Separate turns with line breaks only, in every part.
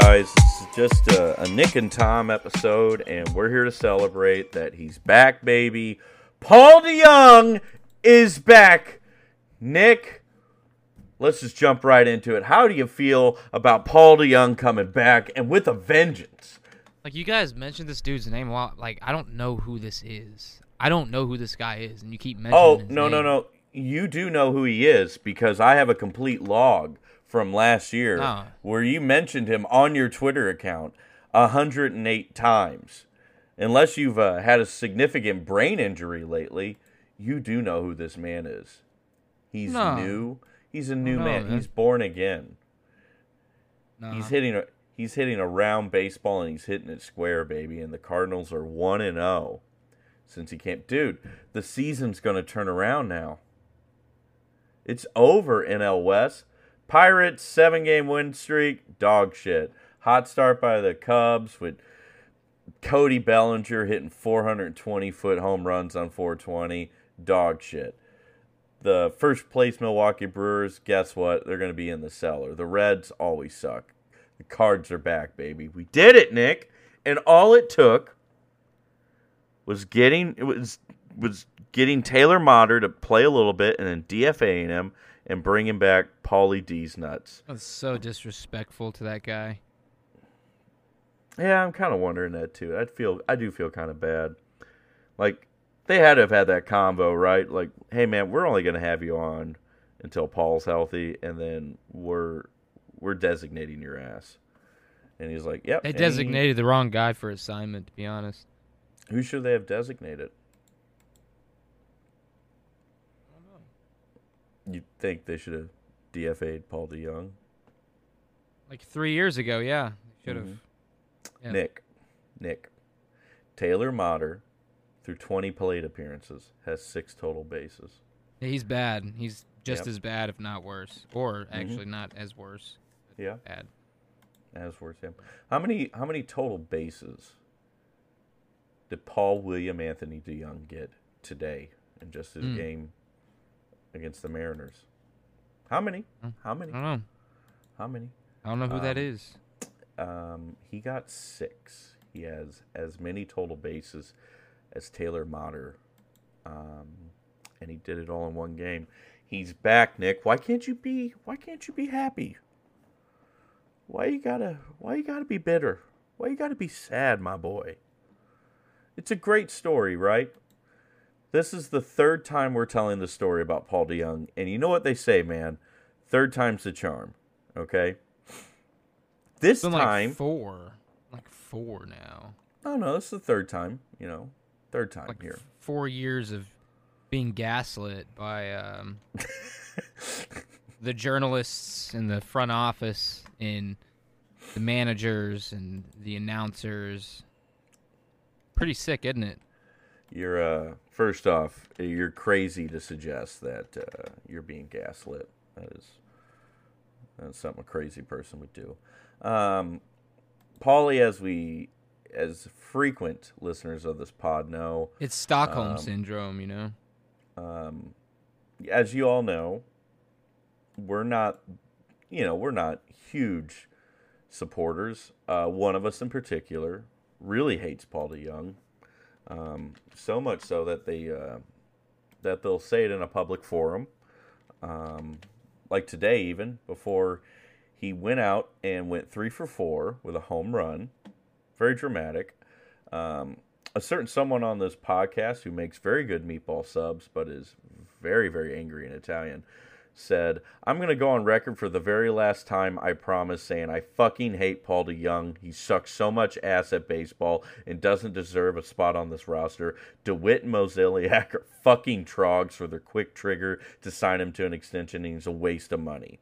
Guys, this is just a, a Nick and Tom episode, and we're here to celebrate that he's back, baby. Paul DeJong is back. Nick, let's just jump right into it. How do you feel about Paul DeJong coming back and with a vengeance?
Like you guys mentioned this dude's name a lot. Like I don't know who this is. I don't know who this guy is, and you keep mentioning.
Oh no no no! You do know who he is because I have a complete log from last year
Oh.
where you mentioned him on your Twitter account 108 times. Unless you've uh, had a significant brain injury lately, you do know who this man is. He's
No.
new. He's a new
know,
man.
man.
He's born again.
Nah.
He's hitting a he's hitting a round baseball and he's hitting it square, baby. And the Cardinals are one and zero since he came. Dude, the season's gonna turn around now. It's over in NL West. Pirates seven game win streak, dog shit. Hot start by the Cubs with Cody Bellinger hitting 420 foot home runs on 420, dog shit. The first place Milwaukee Brewers, guess what? They're going to be in the cellar. The Reds always suck. The Cards are back, baby. We did it, Nick. And all it took was getting it was was getting Taylor Motter to play a little bit and then DFAing him and bringing back Paulie D's nuts.
That's so disrespectful to that guy.
Yeah, I'm kind of wondering that too. I feel I do feel kind of bad. Like they had to have had that convo, right? Like, hey man, we're only going to have you on until Paul's healthy and then we're we're designating your ass. And he's like, "Yep."
They
and he-
designated the wrong guy for assignment. To be honest,
Who should they have designated? You think they should have DFA'd Paul DeJong?
like three years ago, yeah, should have.
Mhm.
Yeah.
Nick, Nick, Taylor Motter, through 20 plate appearances, has six total bases.
Yeah, he's bad. He's just
Yep.
as bad, if not worse, or actually not as worse.
Yeah,
Bad.
as worth him. How many? How many total bases did Paul William Anthony DeJong get today in just his
Hmm.
game against the Mariners? How many?
Hmm.
How many?
I don't know.
How many?
I don't know who that
Um,
is.
Um, he got six. He has as many total bases as Taylor Motter, um, and he did it all in one game. He's back, Nick. Why can't you be? Why can't you be happy? Why you gotta? Why you gotta be bitter? Why you gotta be sad, my boy? It's a great story, right? This is the third time we're telling the story about Paul DeJong, and you know what they say, man. Third time's the charm. Okay. This time,
like four, like four now.
oh no, this is the third time. You know, third time
Like
here.
four years of being gaslit by um, the journalists in the front office, in the managers and the announcers. Pretty sick, isn't it?
You're uh, first off, you're crazy to suggest that uh, you're being gaslit. That is that's something a crazy person would do. Um, Paulie, as we as frequent listeners of this pod know,
It's Stockholm
Um,
syndrome, you know.
um, as you all know, we're not, you know, we're not huge supporters. Uh, one of us in particular really hates Paul DeJong, um, so much so that they uh, that they'll say it in a public forum, um, like today even before he went out and went three for four with a home run, very dramatic. Um, a certain someone on this podcast who makes very good meatball subs, but is very, very angry in Italian, said, I'm going to go on record for the very last time, I promise, saying I fucking hate Paul DeJong. He sucks so much ass at baseball and doesn't deserve a spot on this roster. DeWitt and Mozeliak are fucking trogs for their quick trigger to sign him to an extension, and he's a waste of money.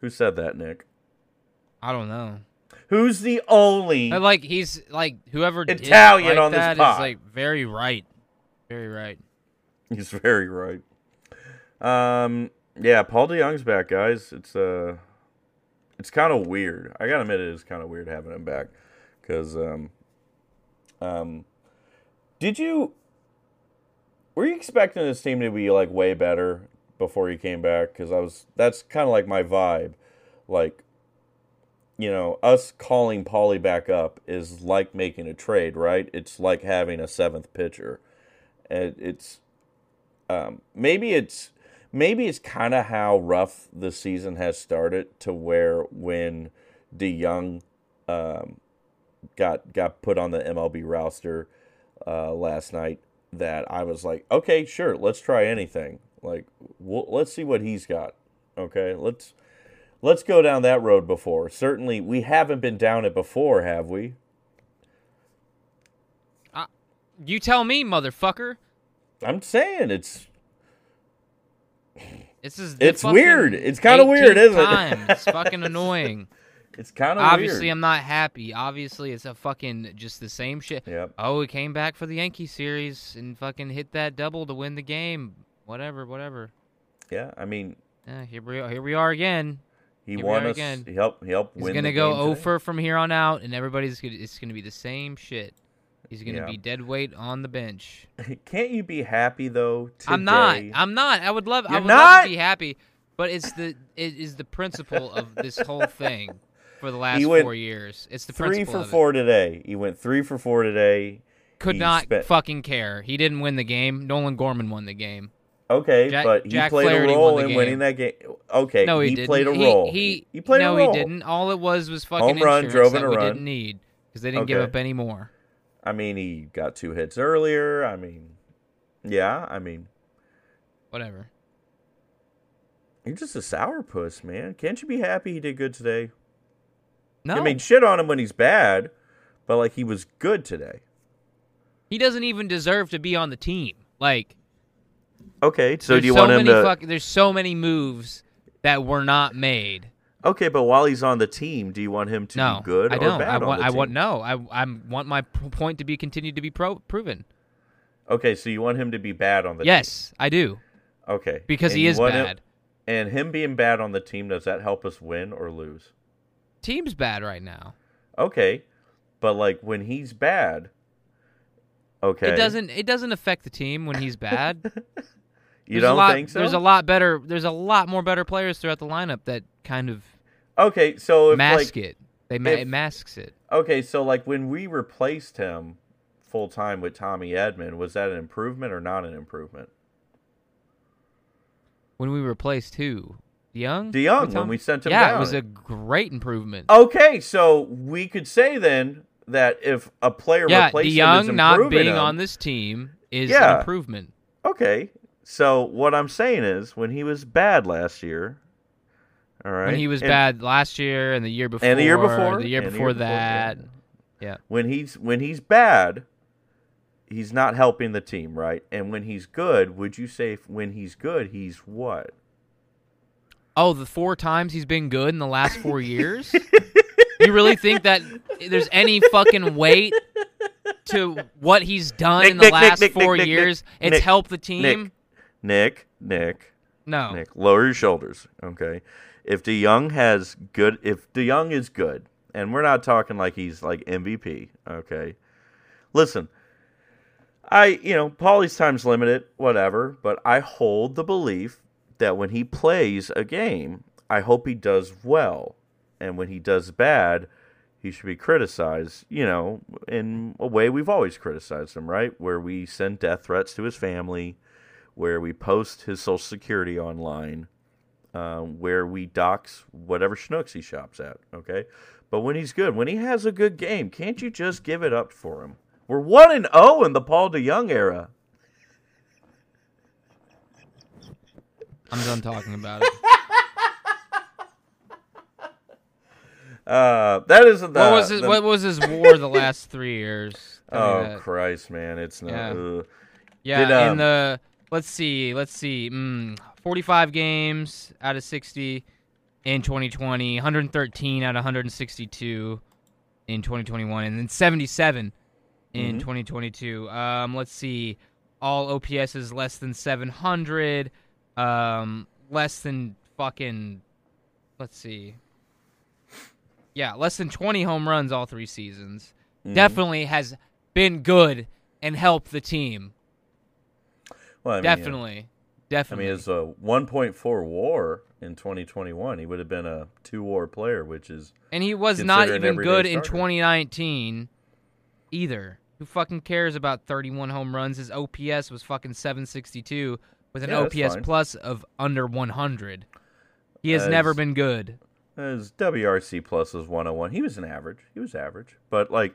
Who said that, Nick?
I don't know.
Who's the only
But, like he's like whoever did
Italian
like
on this
that is,
pod.
like very right, very right.
He's very right. Um, yeah, Paul DeJong's back, guys. It's uh, it's kind of weird. I gotta admit, it is kind of weird having him back, because um, um, did you were you expecting this team to be like way better before he came back? Because I was. That's kind of like my vibe, like. You know, us calling Paulie back up is like making a trade, right? It's like having a seventh pitcher. And it's um, maybe it's maybe it's kind of how rough the season has started to where when DeJong um, got got put on the MLB roster uh, last night that I was like, okay, sure, let's try anything. Like, we'll, let's see what he's got. Okay, let's let's go down that road before. Certainly, we haven't been down it before, have we?
You tell me, motherfucker.
I'm saying it's
This is
it's weird. It's kinda weird, isn't it?
It's fucking annoying.
it's kind of
Obviously,
weird.
I'm not happy. Obviously, it's a fucking just the same shit.
Yep.
Oh, he came back for the Yankee series and fucking hit that double to win the game. Whatever, whatever.
Yeah, I mean,
Yeah, here we are, here we are again.
he
Here
won us.
again.
He helped. He helped
He's
win.
gonna go over from here on out, and everybody's gonna. It's gonna be the same shit. He's gonna
Yeah.
be dead weight on the bench.
Can't you be happy though? Today?
I'm not. I'm not. I would love. I
You're
would love to be happy, but it's the it is the principle of this whole thing for the last four years. It's the
three
principle
for
of it.
four today. He went three for four today.
Could
He
not
spent-
fucking care. He didn't win the game. Nolan Gorman won the game.
Okay,
Jack-
but he
Jack
played
Flaherty
a role in
game.
winning that game. Okay,
No, he,
he,
didn't.
played a role.
He,
he played
no,
a role.
No, he didn't. All it was was fucking
Home run,
insurance
drove in
that
a
we
run.
didn't need because they didn't give up any more.
I mean, he got two hits earlier. I mean, yeah. I mean,
Whatever.
you're just a sourpuss, man. Can't you be happy he did good today?
No,
I mean, shit on him when he's bad, but like he was good today.
he doesn't even deserve to be on the team. Like,
Okay, so do you
so
want him
many
to?
fuck- there's so many moves that were not made.
Okay, but while he's on the team, do you want him to
no,
be good
I
or
don't.
bad
I
on
want. I want no. I I want my point to be continued to be pro- proven.
Okay, so you want him to be bad on the team?
Yes, I do.
Okay.
because
And
he is
want him-
bad.
and him being bad on the team, does that help us win or lose?
Team's bad right now.
Okay. But like when he's bad, okay.
It doesn't. It doesn't affect the team when he's bad.
You
There's
don't
lot,
think so?
There's a lot better. There's a lot more better players throughout the lineup that kind of
Okay, so if
mask
like
it. They ma-
if-
it masks it.
okay, so like when we replaced him full time with Tommy Edman, was that an improvement or not an improvement?
When we replaced who?
DeJong.
DeJong,
when
Tom-
we sent him
yeah,
down.
it was a great improvement.
Okay, so we could say then that if a player
yeah,
replaced him
DeJong not being
him-
on this team is
Yeah.
an improvement.
Okay, so what I'm saying is when he was bad last year, all right,
When he was
and
bad last year and the year before,
and the year before,
the year
and the
before
year before,
that.
yeah.
yeah.
when he's when he's bad, he's not helping the team, right? And when he's good, would you say when he's good, he's what?
Oh, the four times he's been good in the last four years? you really think that there's any fucking weight to what he's done
Nick,
in the
Nick,
last
Nick,
four years? It's helped the team?
Nick, Nick, Nick,
no.
Nick, lower your shoulders, okay? If DeJong has good, if DeJong is good, and we're not talking like he's like MVP, okay? Listen, I, you know, Paulie's time's limited, whatever, but I hold the belief that when he plays a game, I hope he does well. And when he does bad, he should be criticized, you know, in a way we've always criticized him, right? Where we send death threats to his family, where we post his social security online, um, where we dox whatever schnooks he shops at, okay? But when he's good, when he has a good game, can't you just give it up for him? We're 1 and 0 in the Paul DeJong era.
I'm done talking about it.
Uh, that isn't the.
what was his,
the-
what was his war the last three years?
Oh
that.
Christ, man! It's not.
Yeah.
ugh.
Yeah,
Did, um,
in the let's see, let's see, mm, 45 games out of 60 in 2020, 113 out of 162 in 2021, and then 77 in
Mhm.
2022. Um, let's see, all OPS is less than 700, um, less than fucking, let's see, yeah, less than 20 home runs all three seasons.
Mhm.
Definitely has been good and helped the team.
Well, I mean, yeah.
Definitely.
I mean, it's a 1.4 WAR in 2021. He would have been a two WAR player, which is
and he was not even good in 2019 either. Who fucking cares about 31 home runs? His OPS was fucking 762 with an
Yeah,
OPS plus of under 100. He has
As-
never been good.
his WRC plus is 101. He was an average. He was average, but like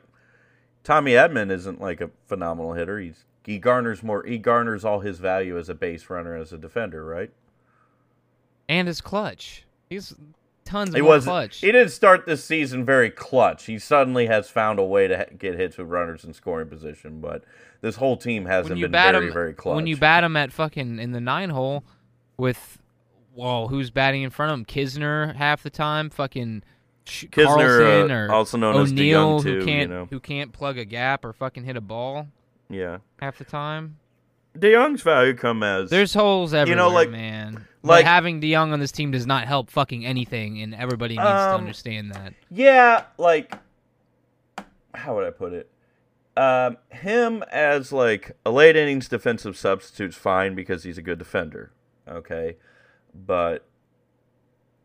Tommy Edman isn't like a phenomenal hitter. He's he garners more. He garners all his value as a base runner, as a defender, right?
And his clutch. He's tons
He
more
was.
clutch.
He didn't start this season very clutch. He suddenly has found a way to get hits with runners in scoring position, but this whole team hasn't
when you
been
bat
very,
him,
very clutch.
when you bat him at fucking in the nine hole with, well, who's batting in front of him? Knizner half the time, fucking Sh-
Knizner,
Carlson
uh,
or
also known as
O'Neill
DeJong, too,
who can't
know.
who can't plug a gap or fucking hit a ball
yeah,
half the time.
De DeJong's value come as
There's holes everywhere, You
know, like-
man.
like-
having DeJong on this team does not help fucking anything, and everybody needs to
Um,
understand that.
Yeah, like how would I put it? Um, him as like a late innings defensive substitute's fine because he's a good defender. Okay, but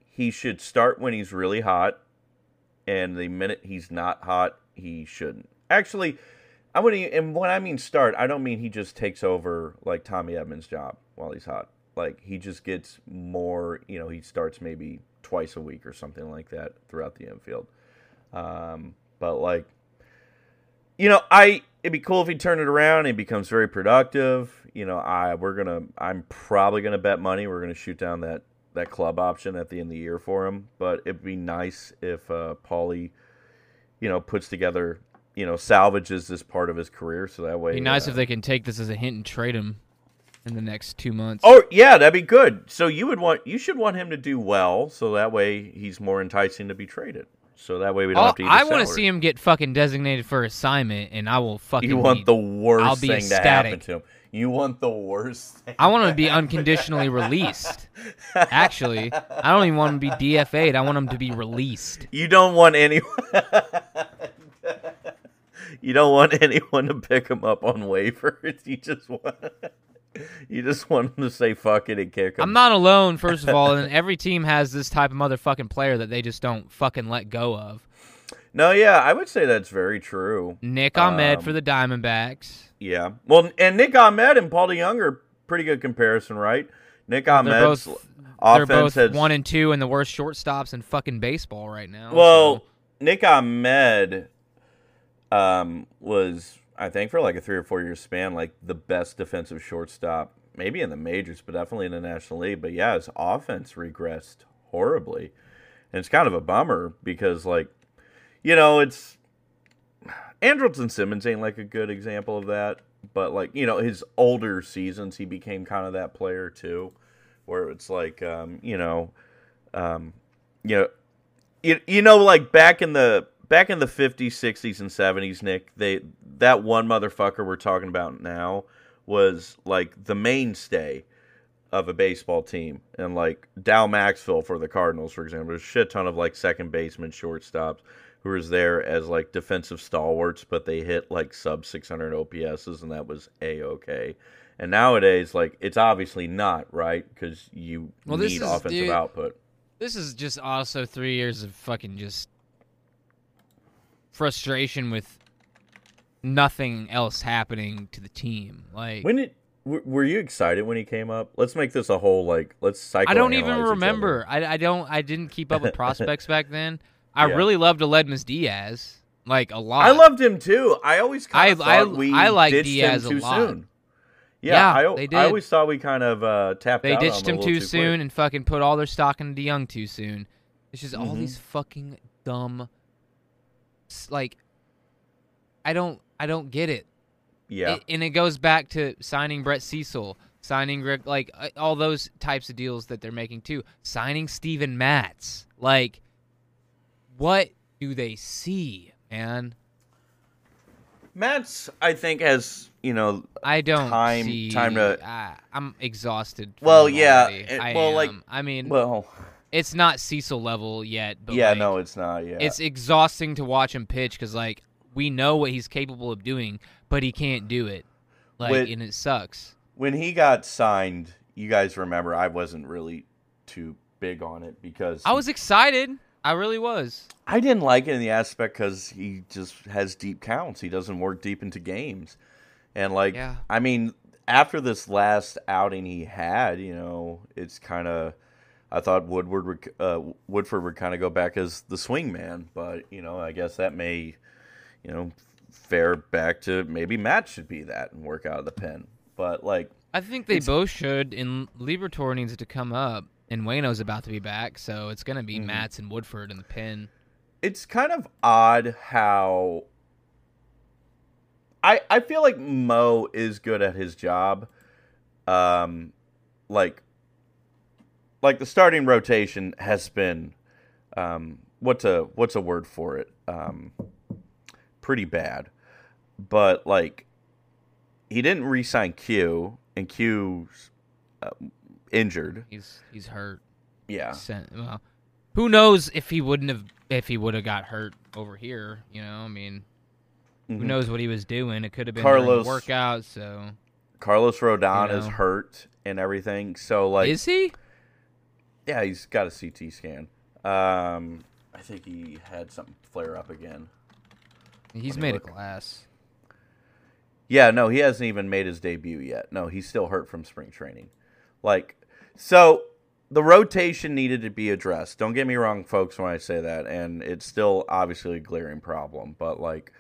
he should start when he's really hot, and the minute he's not hot, he shouldn't. Actually, I would, and when I mean start, I don't mean he just takes over like Tommy Edman's job while he's hot. Like he just gets more, you know, he starts maybe twice a week or something like that throughout the infield. Um, but like, you know, I it'd be cool if he turned it around. He becomes very productive. You know, I we're gonna, I'm probably gonna bet money. We're gonna shoot down that that club option at the end of the year for him. But it'd be nice if uh, Paulie, you know, puts together, you know, salvages this part of his career, so that way.
It'd Be nice
uh,
if they can take this as a hint and trade him in the next two months.
Oh yeah, that'd be good. So you would want you should want him to do well, so that way he's more enticing to be traded. So that way we don't
I'll-
have to. Eat
I
want
to see him get fucking designated for assignment, and I will fucking.
You want the worst
I'll be
thing to happen
ecstatic.
to him. You want the worst. Thing.
I want him to be unconditionally released. Actually, I don't even want him to be DFA'd. I want him to be released.
You don't want anyone. you don't want anyone to pick him up on waivers. You just want. You just want him to say fuck it and kick him.
I'm not alone, first of all, and every team has this type of motherfucking player that they just don't fucking let go of.
No, yeah, I would say that's very true.
Nick Ahmed
Um,
for the Diamondbacks.
Yeah. Well, and Nick Ahmed and Paul DeJong are pretty good comparison, right? Nick
They're
Ahmed's
both they're
offense
both
has
one and two and the worst shortstops in fucking baseball right now.
Well,
so-
Nick Ahmed um, was, I think, for like a three or four year span, like the best defensive shortstop, maybe in the majors, but definitely in the National League. But yeah, his offense regressed horribly. And it's kind of a bummer because, like, you know, it's. Andrelton Simmons ain't like a good example of that. But, like, you know, his older seasons, he became kind of that player too, where it's like, um, you know, um, you know, you, you know like back in the back in the 50s 60s and 70s nick they that one motherfucker we're talking about now was like the mainstay of a baseball team. And like Dal Maxvill for the cardinals for example. There's a shit ton of like second baseman shortstops who was there as like defensive stalwarts but they hit like sub 600 ops's and that was a-okay and nowadays like it's obviously not right? Because you
Well,
need
is-
offensive
dude,
output.
This is just also three years of fucking just frustration with nothing else happening to the team. Like
When it w- were you excited when he came up? Let's make this a whole like let's.
I don't even remember. I, I don't. I didn't keep up with prospects back then. I
Yeah.
really loved Aledmys Diaz, like a lot.
I loved him too. I always kind
I-
of
I-
thought we
I like
ditched
Diaz a
too
lot.
soon. Yeah,
Yeah,
I,
they
I always thought we kind of uh, tapped
They
out
ditched
on
him too,
little
soon
quick.
and fucking put all their stock into DeJong too soon. It's just all
Mhm.
these fucking dumb, like, I don't, I don't get it.
Yeah,
It- and it goes back to signing Brett Cecil, signing Greg, like uh, all those types of deals that they're making too. Signing Steven Matz, like, what do they see, man?
Matz I think has you know
I don't
Time-
see.
time to-
I'm exhausted. from
Well, yeah, it-
I
well, like-
I mean,
well
it's not Cecil level yet, but
yeah
like,
no it's not yeah
it's exhausting to watch him pitch because like we know what he's capable of doing, but he can't do it. Like,
With-
and it sucks.
when he got signed you guys remember I wasn't really too big on it because
I was excited. I really was.
I didn't like it in the aspect because he just has deep counts. He doesn't work deep into games, and like
Yeah.
I mean, after this last outing he had, you know, it's kind of. I thought Woodward would, uh, Woodford would kind of go back as the swing man, but you know, I guess that may, you know, fare back to maybe Matz should be that and work out of the pen. But like,
I think they both should. And Liberatore needs to come up, and Wayno's about to be back, so it's gonna be
Mhm.
Matz and Woodford in the pen.
it's kind of odd how I I feel like Mo is good at his job. Um like like the starting rotation has been um what's a what's a word for it? Um pretty bad. But like he didn't re-sign Q and Q's uh, injured.
He's he's hurt.
Yeah.
Sent, well, who knows if he wouldn't have if he would have got hurt over here? You know, I mean, who
Mhm.
knows what he was doing? It could have been
Carlos-
workout. So
Carlos Rodon
You
is hurt and everything. So like
is he?
Yeah, he's got a CT scan. Um, I think he had something flare up again.
He's made
look.
a glass.
Yeah, no, he hasn't even made his debut yet. No, he's still hurt from spring training. Like, so the rotation needed to be addressed. Don't get me wrong, folks, when I say that, and it's still obviously a glaring problem. But like,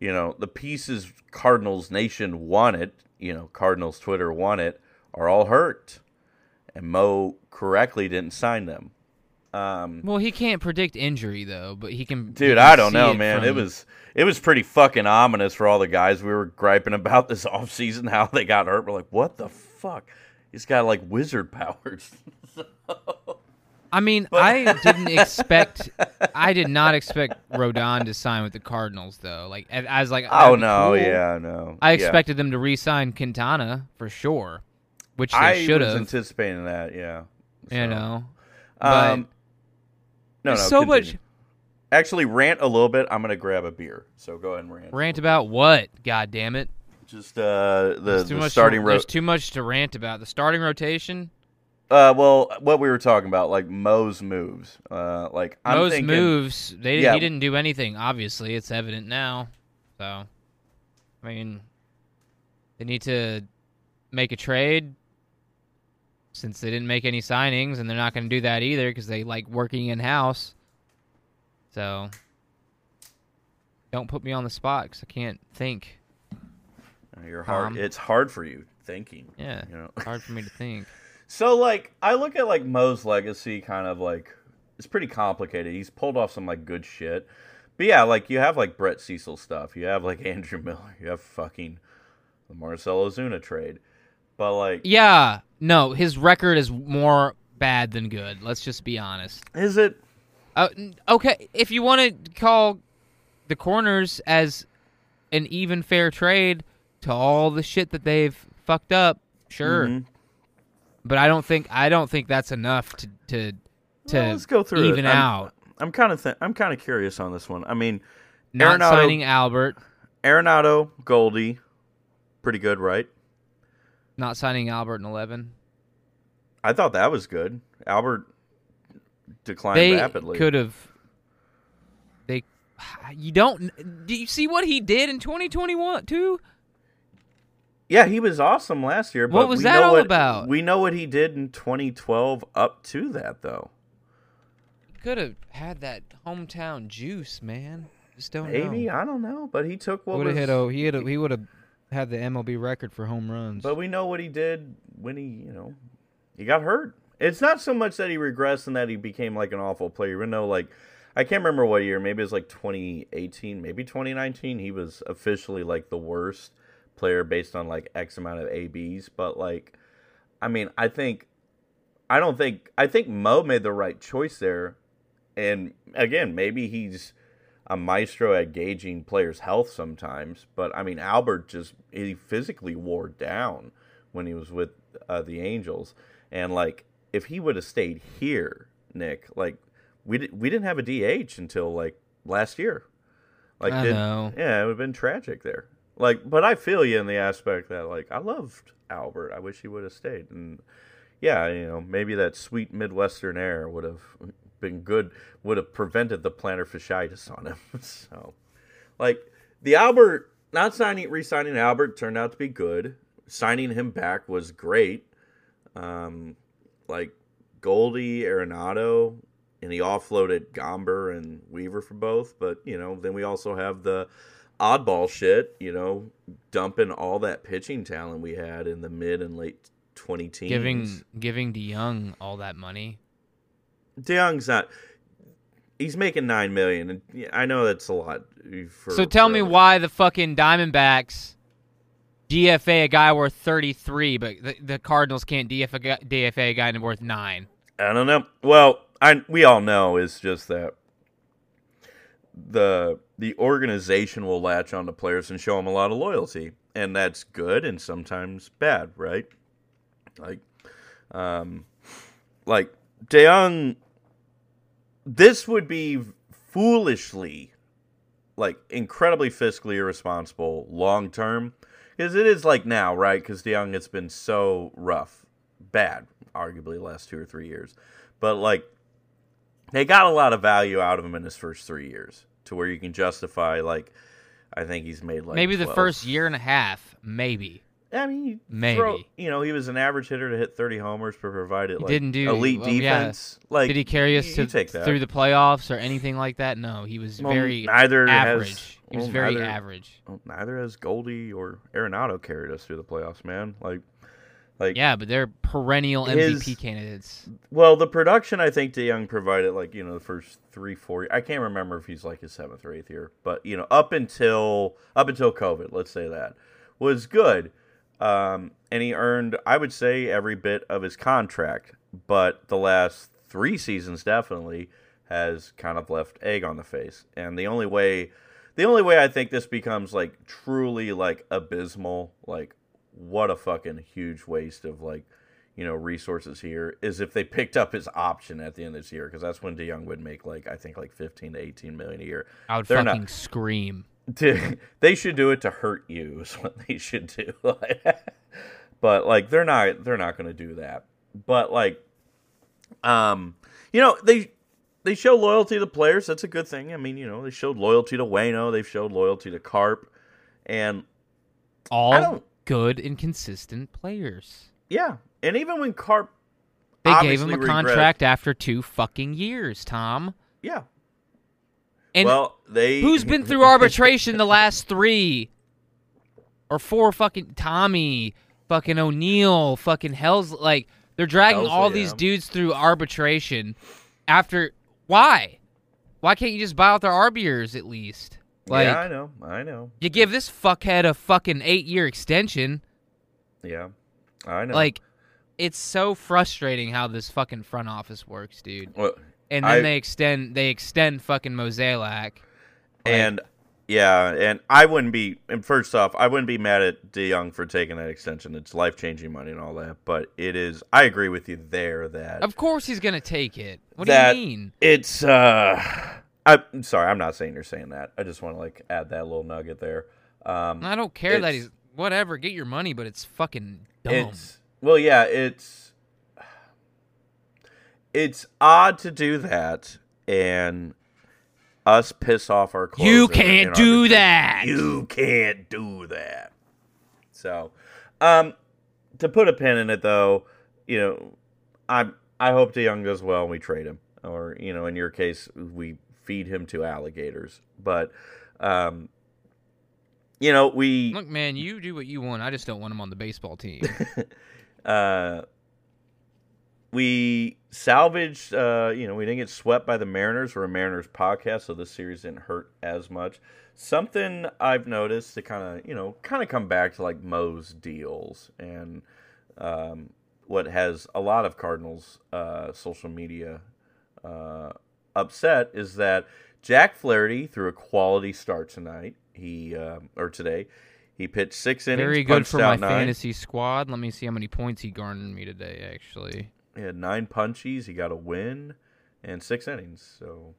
you know, the pieces Cardinals Nation wanted, you know, Cardinals Twitter wanted, are all hurt, and Mo correctly didn't sign them. Um,
Well, he can't predict injury though, but he can. he
Dude,
can
I don't know,
it
man. It was it was pretty fucking ominous for all the guys we were griping about this offseason, how they got hurt. We're like, what the fuck? He's got like wizard powers.
I mean, I didn't expect. I did not expect Rodon to sign with the Cardinals though. Like a- as like.
oh no,
cool.
yeah, no.
I
Yeah.
expected them to re-sign Quintana for sure, which
I
should have.
anticipating that, yeah.
You
So,
know, but
Um, no, no.
so much.
Actually, rant a little bit. I'm gonna grab a beer. So go ahead and rant.
rant about what? God damn it!
Just uh, the,
There's too
the
much.
starting
to,
ro-
there's too much to rant about. The starting rotation.
Uh, well, what we were talking about, like Mo's moves. Uh, like I'm thinking,
moves. They
Yeah.
he didn't do anything. Obviously, it's evident now. So, I mean, they need to make a trade since they didn't make any signings, and they're not going to do that either because they like working in house. So, don't put me on the spot because I can't think.
Uh, you're hard.
Tom.
It's hard for you thinking.
Yeah,
You know.
it's hard for me to think.
So like I look at like Mo's legacy kind of like it's pretty complicated. He's pulled off some like good shit. But yeah, like you have like Brett Cecil stuff. You have like Andrew Miller. You have fucking the Marcell Ozuna trade. But like
Yeah, no, his record is more bad than good. Let's just be honest.
is it
Uh, okay, if you want to call the corners as an even fair trade to all the shit that they've fucked up, sure.
Mhm.
But I don't think I don't think that's enough to to to
Well, let's go through it.
even
I'm-
out.
I'm kind of th- I'm kind of curious on this one. I mean,
Not
Arenado-
signing Albert,
Arenado, Goldie, pretty good, right?
Not signing Albert in eleven.
I thought that was good. Albert declined
They
rapidly.
could have. They, you don't. Do you see what he did in 2021 too?
Yeah, he was awesome last year. But
What was
we
that
know
all
what-
about?
We know what he did in 2012 up to that, though.
Could have had that hometown juice, man. Just don't
Maybe
know.
I don't know, but he took what
Would
was
have hit a he a, he would have had the MLB record for home runs.
But we know what he did when he, you know, he got hurt. It's not so much that he regressed and that he became like an awful player. Even though, like, I can't remember what year. Maybe it was like 2018, maybe 2019. He was officially like the worst player based on like X amount of ABs. But like, I mean, I think, I don't think, I think Mo made the right choice there. And again, maybe he's a maestro at gauging players' health sometimes. But I mean, Albert just he physically wore down when he was with uh, the Angels, and like if he would have stayed here, Nick, like we di- we didn't have a DH until like last year. Like,
I
did-
know.
yeah, it would have been tragic there. Like, but I feel you in the aspect that like I loved Albert. I wish he would have stayed, and yeah, you know, maybe that sweet Midwestern air would have been good, would have prevented the plantar fasciitis on him. so, like the Albert not signing, re-signing Albert turned out to be good. Signing him back was great. Um, like Goldie, Arenado, and he offloaded Gomber and Weaver for both. But you know, then we also have the oddball shit. You know, dumping all that pitching talent we had in the mid and late twenty teens.
giving giving DeJong all that money.
DeJong's not. He's making nine million, and I know that's a lot. For,
so tell
for
me why the fucking Diamondbacks DFA a guy worth 33, but the, the Cardinals can't DFA, a guy- DFA a guy worth 9.
I don't know. Well, I we all know is just that the the organization will latch on to players and show them a lot of loyalty, and that's good and sometimes bad, right? Like, um, like DeJong, this would be foolishly, like incredibly fiscally irresponsible long term, because it is like now, right? Because DeJong has been so rough, bad, arguably the last two or three years, but like they got a lot of value out of him in his first three years to where you can justify like I think he's made like
maybe the first year and a half, maybe.
I mean, you
Maybe.
throw- you know, he was an average hitter to hit 30 homers, but provided like
didn't do-
elite
well, yeah.
defense. Like,
Did he carry us
you-
to
you
through the playoffs or anything like that? No, he was
Well,
very
neither
average.
has-
he was
well,
very
neither-
average.
Neither has Goldie or Arenado carried us through the playoffs, man. Like, like
Yeah, but they're perennial
His-
MVP candidates.
Well, the production I think DeJong provided, like you know, the first three, four. I can't remember if he's like his seventh or eighth year, but you know, up until up until COVID, let's say that was good, um, and he earned, I would say, every bit of his contract. But the last three seasons definitely has kind of left egg on the face, and the only way, the only way I think this becomes like truly like abysmal, like what a fucking huge waste of like you know resources here is if they picked up his option at the end of this year because that's when DeJong would make like I think like 15 to 18 million a year.
I would
They're not-
fucking scream.
To, they should do it to hurt you is what they should do. but like they're not they're not going to do that. But like um you know they they show loyalty to players. That's a good thing. I mean, you know, they showed loyalty to Wayno, they've showed loyalty to Carp and
All good and consistent players.
yeah, and even when Carp
They gave him a contract after two fucking years, Tom.
yeah.
And
well, they
who's been through arbitration the last three or four? Fucking Tommy, fucking O'Neill, fucking Hell's like they're dragging all
Helsley,
these dudes through arbitration. After why? Why can't you just buy out their RBers at least? Like
yeah, I know, I know.
you give this fuckhead a fucking eight year extension.
Yeah, I know.
Like it's so frustrating how this fucking front office works, dude.
Well,
And then
I-
they extend they extend fucking Mozeliak.
and yeah, and I wouldn't be. And first off, I wouldn't be mad at DeJong for taking that extension. It's life changing money and all that. But it is. I agree with you there that
Of course he's gonna take it. What do you mean?
it's. uh I'm sorry. I'm not saying you're saying that. I just want to like add that little nugget there. Um,
I don't care that he's whatever. Get your money, but it's fucking dumb.
It's well, yeah, it's it's odd to do that and us piss off our closer.
You can't do that.
You can't do that. So, um, to put a pin in it though, you know, I I hope DeJong does well and we trade him, or you know, in your case, we feed him to alligators. But, um, you know, we
Look, man, you do what you want. I just don't want him on the baseball team.
uh, we salvaged. Uh, you know, we didn't get swept by the Mariners. We're a Mariners podcast, so this series didn't hurt as much. Something I've noticed to kind of, you know, kind of come back to like Mo's deals and um, what has a lot of Cardinals uh, social media uh, upset is that Jack Flaherty threw a quality start tonight. He uh, or today. He pitched six innings.
Very good for my
nine.
fantasy squad. Let me see how many points he garnered me today. Actually,
He had nine punchies. He got a win and six innings. So,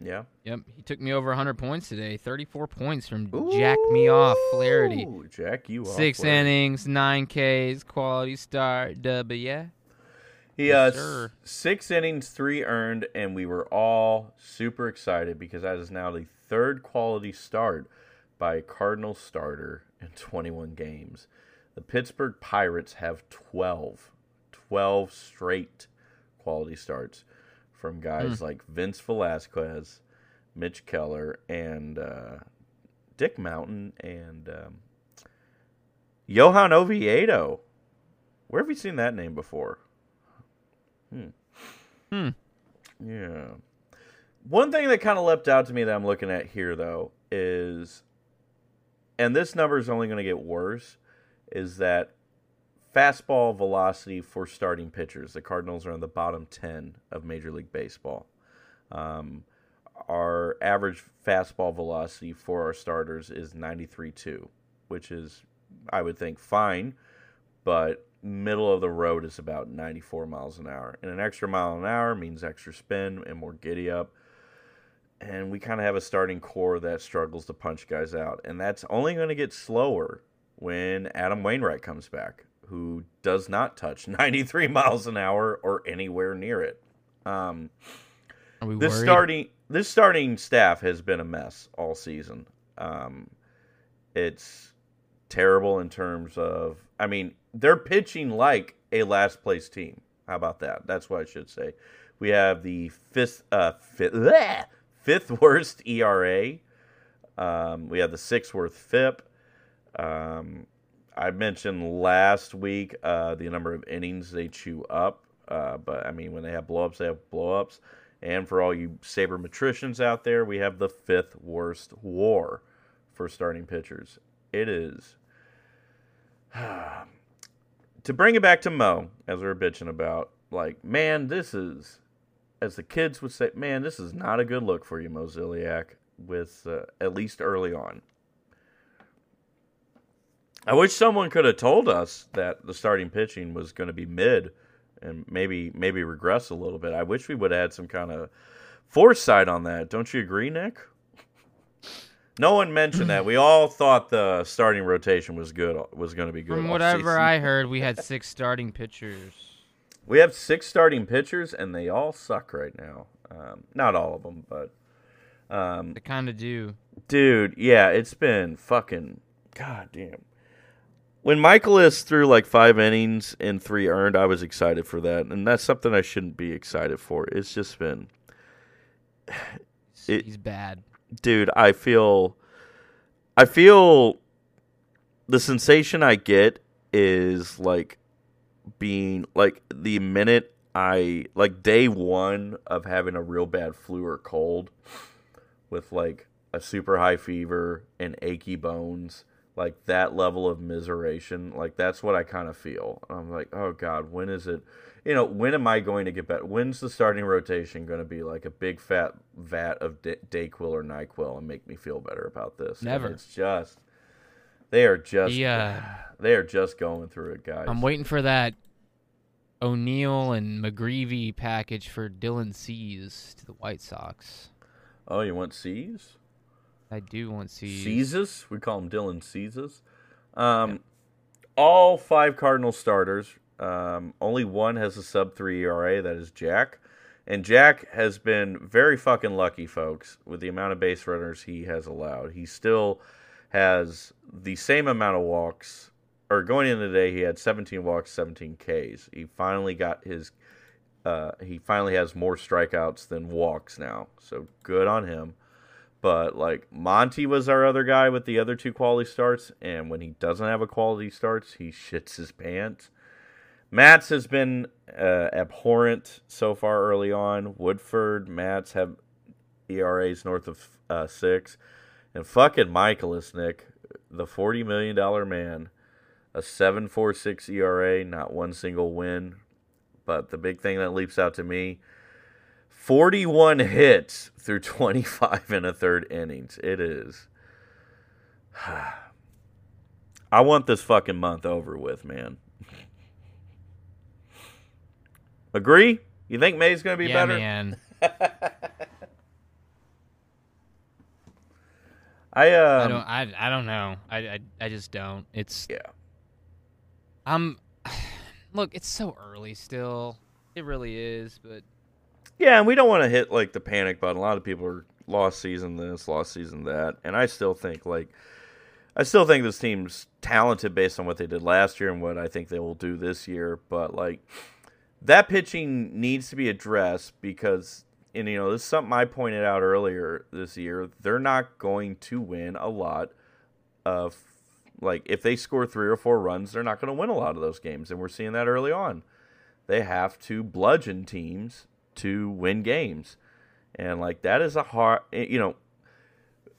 yeah.
yep, he took me over 100 points today. 34 points from Jack me off Flaherty.
Jack you off.
Six
Flaherty.
innings, nine Ks, quality start. W. Yeah.
He
Yes,
uh,
sir.
s- six innings, three earned, and we were all super excited because that is now the third quality start by a Cardinal starter in 21 games. The Pittsburgh Pirates have 12, 12 straight quality starts from guys
Hmm.
like Vince Velasquez, Mitch Keller, and uh, Dick Mountain, and um, Johan Oviedo. Where have you seen that name before? Hmm.
Hmm.
Yeah. One thing that kind of leapt out to me that I'm looking at here, though, is, and this number is only going to get worse, is that fastball velocity for starting pitchers. The Cardinals are on the bottom 10 of Major League Baseball. Um, our average fastball velocity for our starters is 93.2, which is, I would think, fine, but middle of the road is about 94 miles an hour. And an extra mile an hour means extra spin and more giddy up. And we kind of have a starting core that struggles to punch guys out. And that's only going to get slower when Adam Wainwright comes back, who does not touch 93 miles an hour or anywhere near it. Um, this
worried?
starting this starting staff has been a mess all season. Um, it's terrible in terms of I mean they're pitching like a last place team. How about that? That's what I should say. We have the fifth uh, fifth, bleh, fifth worst ERA. Um, we have the sixth worst FIP. Um, I mentioned last week uh, the number of innings they chew up. Uh, but I mean, when they have blowups, they have blowups. And for all you sabermetricians out there, we have the fifth worst WAR for starting pitchers. It is to bring it back to Mo, as we were bitching about. Like, man, this is, as the kids would say, man, this is not a good look for you, Mo Mozeliak. With uh, at least early on. I wish someone could have told us that the starting pitching was going to be mid and maybe maybe regress a little bit. I wish we would have had some kind of foresight on that. Don't you agree, Nick? No one mentioned that. We all thought the starting rotation was good was going to be good.
From whatever. I heard, we had six starting pitchers.
we have six starting pitchers and they all suck right now. Um, not all of them, but um,
They kind of do.
Dude, yeah, it's been fucking goddamn. When Mikolas threw like five innings and three earned, I was excited for that, and that's something I shouldn't be excited for. It's just been, It-
He's bad.
dude. I feel, I feel, the sensation I get is like being like the minute I like day one of having a real bad flu or cold with like a super high fever and achy bones, like that level of miseration, like that's what I kind of feel. I'm like, oh god, when is it? You know, when am I going to get better? When's the starting rotation going to be like a big fat vat of Da- Dayquil or Nyquil and make me feel better about this? And
Never.
it's just they are just
He, uh,
they are just going through it, guys.
I'm waiting for that O'Neill and McGreevy package for Dylan Cease to the White Sox.
Oh, you want C's?
I do want Cease.
Caesars. We call him Dylan Caesars. Um, All five Cardinal starters. Um, only one has a sub three ERA. That is Jack, and Jack has been very fucking lucky, folks, with the amount of base runners he has allowed. He still has the same amount of walks. Or going into the day, he had 17 walks, 17 Ks. He finally got his. Uh, he finally has more strikeouts than walks now, so good on him. But like Monty was our other guy with the other two quality starts, and when he doesn't have a quality starts, he shits his pants. Matz has been uh, abhorrent so far early on. Woodford, Matz have ERAs north of uh, six, and fucking Mikolas, Nick, the forty million dollar man, a seven four six ERA, not one single win. But the big thing that leaps out to me 41 hits through 25 and a third innings. It is. I want this fucking month over with, man. Agree? You think May's going to be
yeah,
better?
man.
I um,
I don't. I, I don't know. I, I I just don't. It's.
yeah.
I'm. Look, it's so early still. It really is, but
Yeah, and we don't want to hit like the panic button. A lot of people are lost season this, lost season that, and I still think like I still think this team's talented based on what they did last year and what I think they will do this year. But like that pitching needs to be addressed because and you know this is something I pointed out earlier this year. They're not going to win a lot of like if they score three or four runs, they're not going to win a lot of those games, and we're seeing that early on. They have to bludgeon teams to win games. And like that is a hard you know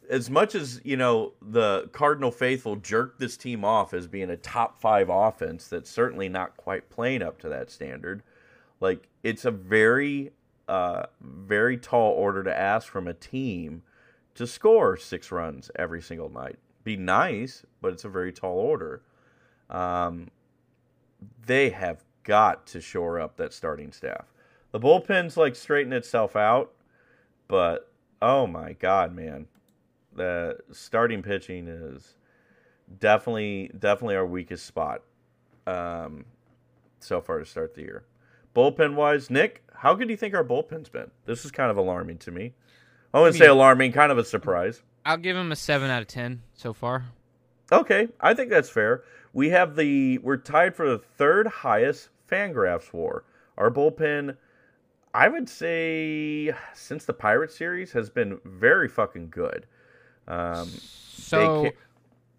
as much as, you know, the Cardinal faithful jerked this team off as being a top 5 offense that's certainly not quite playing up to that standard. Like it's a very uh very tall order to ask from a team to score 6 runs every single night. Be nice, but it's a very tall order. Um they have got to shore up that starting staff. The bullpen's like straighten itself out, but oh my god, man, the starting pitching is definitely definitely our weakest spot um, so far to start the year. Bullpen wise, Nick, how good do you think our bullpen's been? This is kind of alarming to me. I wouldn't say
mean-
alarming, kind of a surprise.
I'll give him a seven out of ten so far.
Okay, I think that's fair. We have the we're tied for the third highest Fangraphs WAR. Our bullpen, I would say, since the Pirate series, has been very fucking good. Um,
So
ca-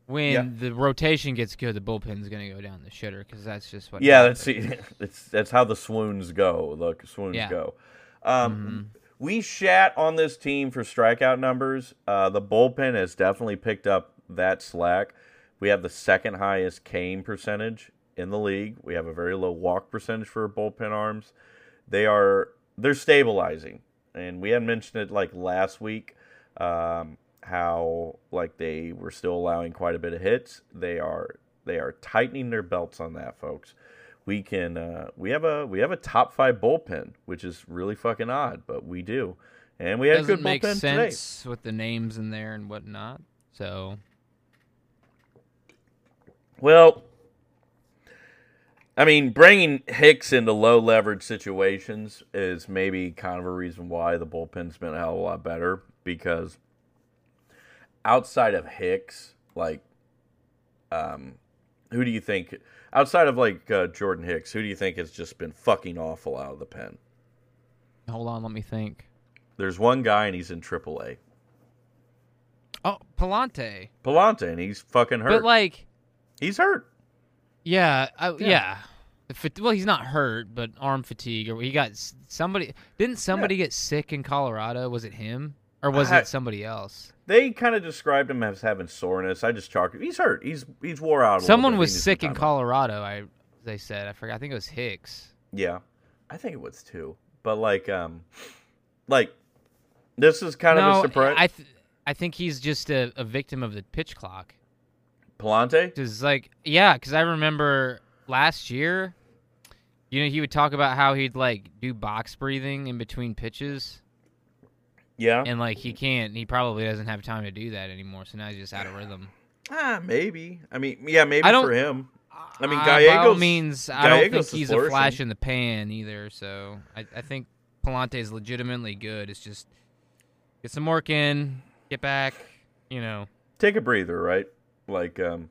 when
Yeah.
the rotation gets good, the bullpen's gonna go down the shitter because that's just what.
yeah, that's that's that's how the swoons go. The swoons
Yeah.
go. Um, We shat on this team for strikeout numbers. Uh, the bullpen has definitely picked up that slack. We have the second highest Kane percentage in the league. We have a very low walk percentage for bullpen arms. They are they're stabilizing, and we had mentioned it like last week. Um, how like they were still allowing quite a bit of hits. They are they are tightening their belts on that, folks. We can uh, we have a we have a top five bullpen, which is really fucking odd, but we do, and we
doesn't
good
make
bullpen today.
sense with the names in there and whatnot. So
Well, I mean, bringing Hicks into low leverage situations is maybe kind of a reason why the bullpen's been a hell of a lot better because outside of Hicks, like, um, who do you think outside of like uh, Jordan Hicks, who do you think has just been fucking awful out of the pen?
hold on, let me think.
There's one guy and he's in AAA,
Oh, Pallante,
Pallante, and he's fucking hurt.
but like,
he's hurt.
Yeah, I,
Yeah.
yeah. Well, he's not hurt, but arm fatigue, or he got somebody. Didn't somebody get sick in Colorado? Was it him, or was
I-
it somebody else?
They kind of described him as having soreness. I just chalked. He's hurt. He's he's wore out. A
Someone. Was sick in. Colorado. I they said I forgot. I think it was Hicks.
Yeah, I think it was too. But like, um, like this is kind
no,
of a surprise.
I th- I think he's just a, a victim of the pitch clock.
Pallante.
Cause like yeah, because I remember last year, you know, he would talk about how he'd like do box breathing in between pitches,
Yeah.
and like he can't. He probably doesn't have time to do that anymore. So now he's just out of rhythm.
ah, maybe. I mean, yeah, maybe
I don't-
for him. I mean,
Uh,
Gallegos-
means, I don't think he's a flash in the pan either. So I, I think Pallante is legitimately good. It's just get some work in, get back. You know,
Take a breather, right? Like, um,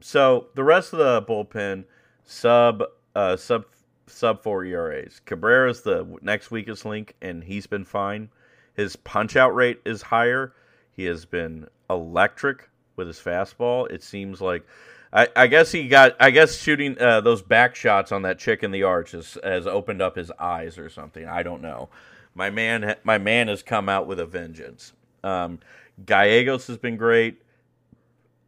so the rest of the bullpen sub uh sub sub four ERAs. Cabrera's the next weakest link, and he's been fine. His punch out rate is higher. He has been electric with his fastball. It seems like I, I guess he got. I guess shooting uh, those back shots on that chick in the arch has, has opened up his eyes or something. I don't know. My man, my man has come out with a vengeance. Um, Gallegos has been great.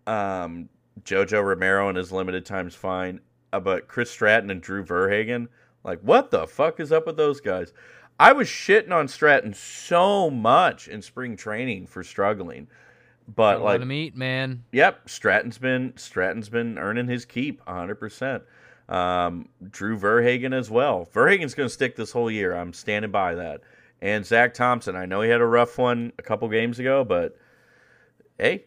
Um, Jojo Romero and his limited time's fine, uh, but Chris Stratton and Drew VerHagen, like, what the fuck is up with those guys? I was shitting on Stratton so much in spring training for struggling. But like
let him eat, man.
Yep, Stratton's been Stratton's been earning his keep 100. percent um, Drew VerHagen as well. VerHagen's going to stick this whole year. I'm standing by that. And Zack Thompson. I know he had a rough one a couple games ago, but hey,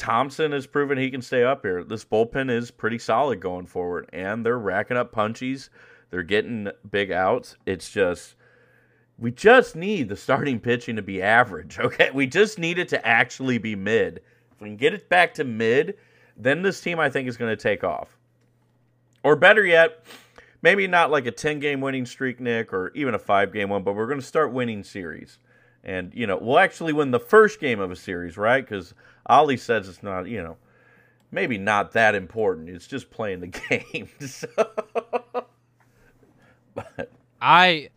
Thompson has proven he can stay up here. This bullpen is pretty solid going forward, and they're racking up punchies. They're getting big outs. It's just we just need the starting pitching to be average, okay? We just need it to actually be mid. If we can get it back to mid, then this team I think is going to take off. Or better yet, maybe not like a 10 game winning streak, Nick, or even a five game one, but we're going to start winning series. And, you know, we'll actually win the first game of a series, right? Because Ollie says it's not, you know, maybe not that important. It's just playing the game. so, but,
I,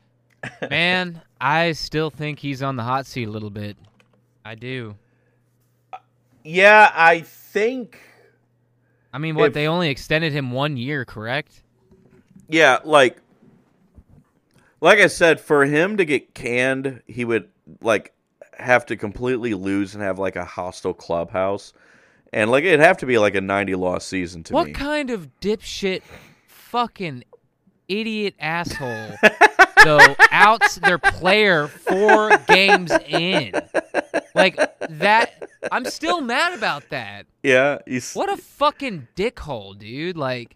man, I still think he's on the hot seat a little bit. I do.
yeah, I think.
I mean, what
If-
they only extended him one year, correct?
Yeah, like like I said, for him to get canned, he would like have to completely lose and have like a hostile clubhouse. And like it'd have to be like a 90 loss season to
What
me.
kind of dipshit, fucking idiot asshole, though, outs their player four games in? Like that. I'm still mad about that.
yeah, he's
What a fucking dickhole, dude. Like,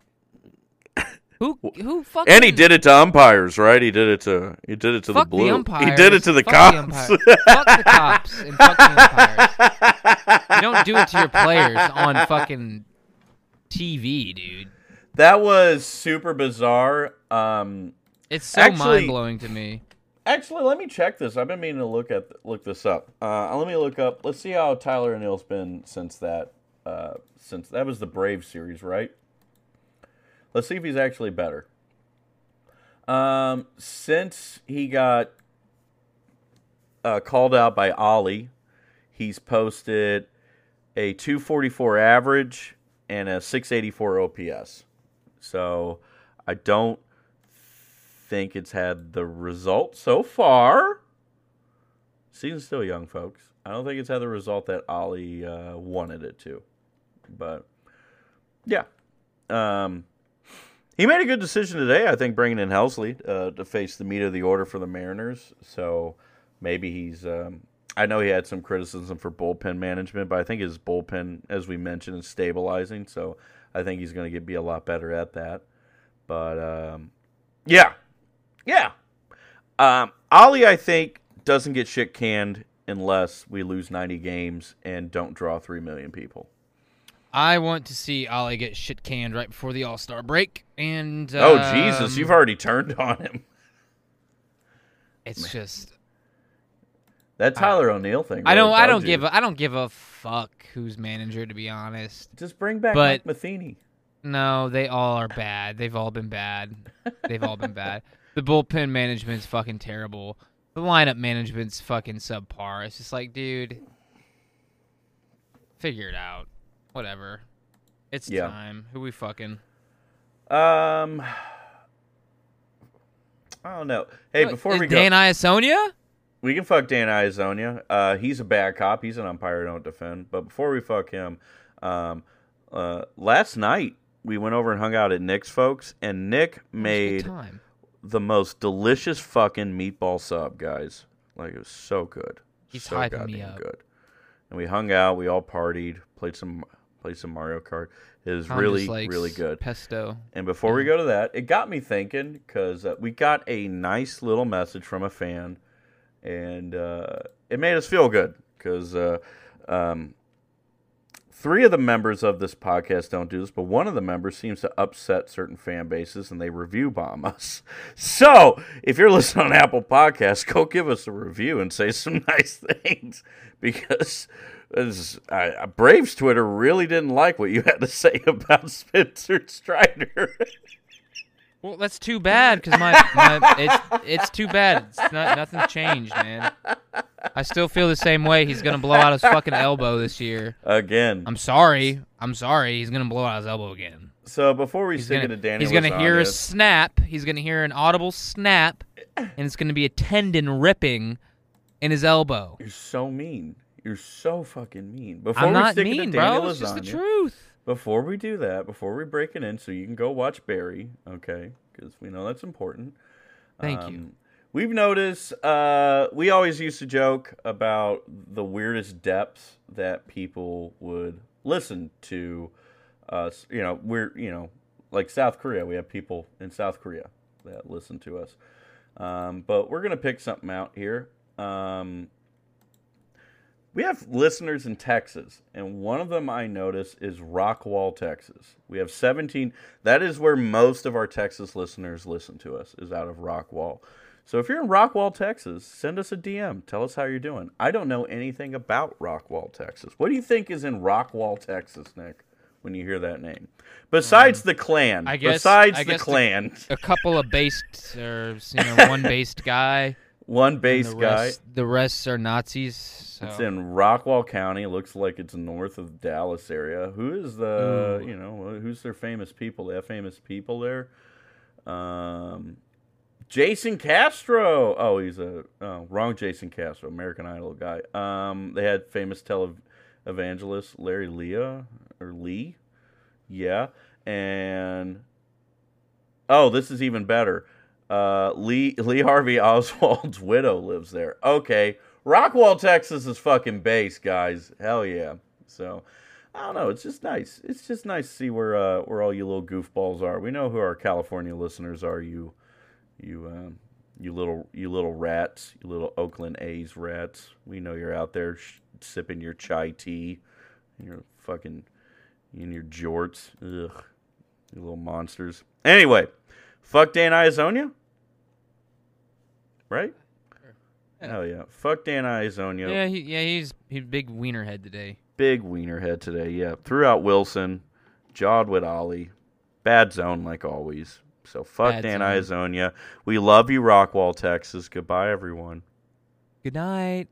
who who fucking
and he did it to umpires, right? He did it to he did it to
fuck
the blue.
umpires.
he did it to the
fuck
cops.
umpires. fuck the cops and fuck the umpires. You don't do it to your players on fucking TV, dude.
that was super bizarre. Um
It's so
Actually-
mind blowing to me.
Actually, let me check this. I've been meaning to look at look this up. Uh, let me look up. Let's see how Tyler O'Neill's been since that. Uh, since that was the Brave series, right? Let's see if he's actually better. Um, since he got uh, called out by Ollie, he's posted a 244 average and a 684 OPS. So I don't think it's had the result so far. Season's still young, folks. I don't think it's had the result that Ollie uh, wanted it to. But yeah, um, he made a good decision today. I think bringing in Helsley uh, to face the meat of the order for the Mariners. So maybe he's. Um, I know he had some criticism for bullpen management, but I think his bullpen, as we mentioned, is stabilizing. So I think he's going to be a lot better at that. But um, yeah, yeah. Um, Ollie, I think, doesn't get shit canned unless we lose 90 games and don't draw 3 million people.
I want to see Ollie get shit canned right before the All Star break, and
oh,
um,
Jesus, you've already turned on him.
It's just
That Tyler O'Neill thing.
I don't I don't
you.
give a, I don't give a fuck who's manager to be honest.
Just bring back
but-
Mike Matheny.
No, they all are bad. They've all been bad. They've all been bad. The bullpen management's fucking terrible. The lineup management's fucking subpar. It's just like, dude, figure it out. Whatever. It's
Yeah.
time. Who we fucking?
Um, I don't know. Hey, before we go,
Dan Iassogna?
we can fuck Dan Iassogna. Uh, he's a bad cop. He's an umpire. Don't defend. But before we fuck him, um, uh, last night we went over and hung out at Nick's folks, and Nick
It was a good
made the most delicious fucking meatball sub, guys. Like it was so good.
He's
so
hyping me up.
good. And we hung out. We all partied. Played some played some Mario Kart. It was
Tom
really really good.
Pesto.
And before we go to that, it got me thinking because uh, we got a nice little message from a fan, and uh, it made us feel good because uh, um, three of the members of this podcast don't do this, but one of the members seems to upset certain fan bases and they review bomb us. So if you're listening on Apple Podcasts, go give us a review and say some nice things because Is, uh, Braves Twitter really didn't like what you had to say about Spencer Strider.
Well, that's too bad because my, my it's it's too bad. It's not nothing's changed, man. I still feel the same way. He's gonna blow out his fucking elbow this year.
Again.
I'm sorry. I'm sorry. He's gonna blow out his elbow again.
So before we
He's
stick
gonna,
it to Danny,
he's gonna hear a snap. He's gonna hear an audible snap, and it's gonna be a tendon ripping in his elbow.
You're so mean. You're so fucking mean. Before
I'm
we
not
stick
mean,
to Danny
bro. It's just the truth.
Before we do that, before we break it in, so you can go watch Barry, okay? Because we know that's important.
Thank you.
Um, We've noticed. Uh, we always used to joke about the weirdest depths that people would listen to us. You know, we're you know like South Korea. We have people in South Korea that listen to us. Um, but we're gonna pick something out here. Um, we have listeners in Texas, and one of them I notice is Rockwall, Texas. We have 17. That is where most of our Texas listeners listen to us, is out of Rockwall. So if you're in Rockwall, Texas, send us a DM. Tell us how you're doing. I don't know anything about Rockwall, Texas. What do you think is in Rockwall, Texas, Nick, when you hear that name? Besides the Klan.
Um, I guess-
Besides
I
the
guess the-
Klan.
A couple of based or you know one based guy.
One base
the
guy.
Rest, the rest are Nazis. So.
It's in Rockwall County. Looks like it's north of Dallas area. Who is the
Ooh.
you know who's their famous people? They have famous people there. Um, Jason Castro. Oh, he's a oh, wrong. Jason Castro, American Idol guy. Um, they had famous tele evangelist Larry Lea or Lee. Yeah, and oh, this is even better. Uh, Lee Lee Harvey Oswald's widow lives there. Okay, Rockwall, Texas is fucking base, guys. Hell yeah. So I don't know. It's just nice. It's just nice to see where uh, where all you little goofballs are. We know who our California listeners are. You you um, you little you little rats. You little Oakland A's rats. We know you're out there sh- sipping your chai tea. You're fucking in your jorts. Ugh, you little monsters. Anyway, fuck Dan Iassogna. Right?
Yeah.
Hell yeah. Fuck Dan Iassogna.
yeah, he, yeah, he's he's big wiener head today.
Big wiener head today. Yeah. Threw out Wilson. Jawed with Ollie. Bad zone like always. So fuck
Bad
Dan
zone.
Iassogna. We love you, Rockwall, Texas. Goodbye, everyone.
Good night.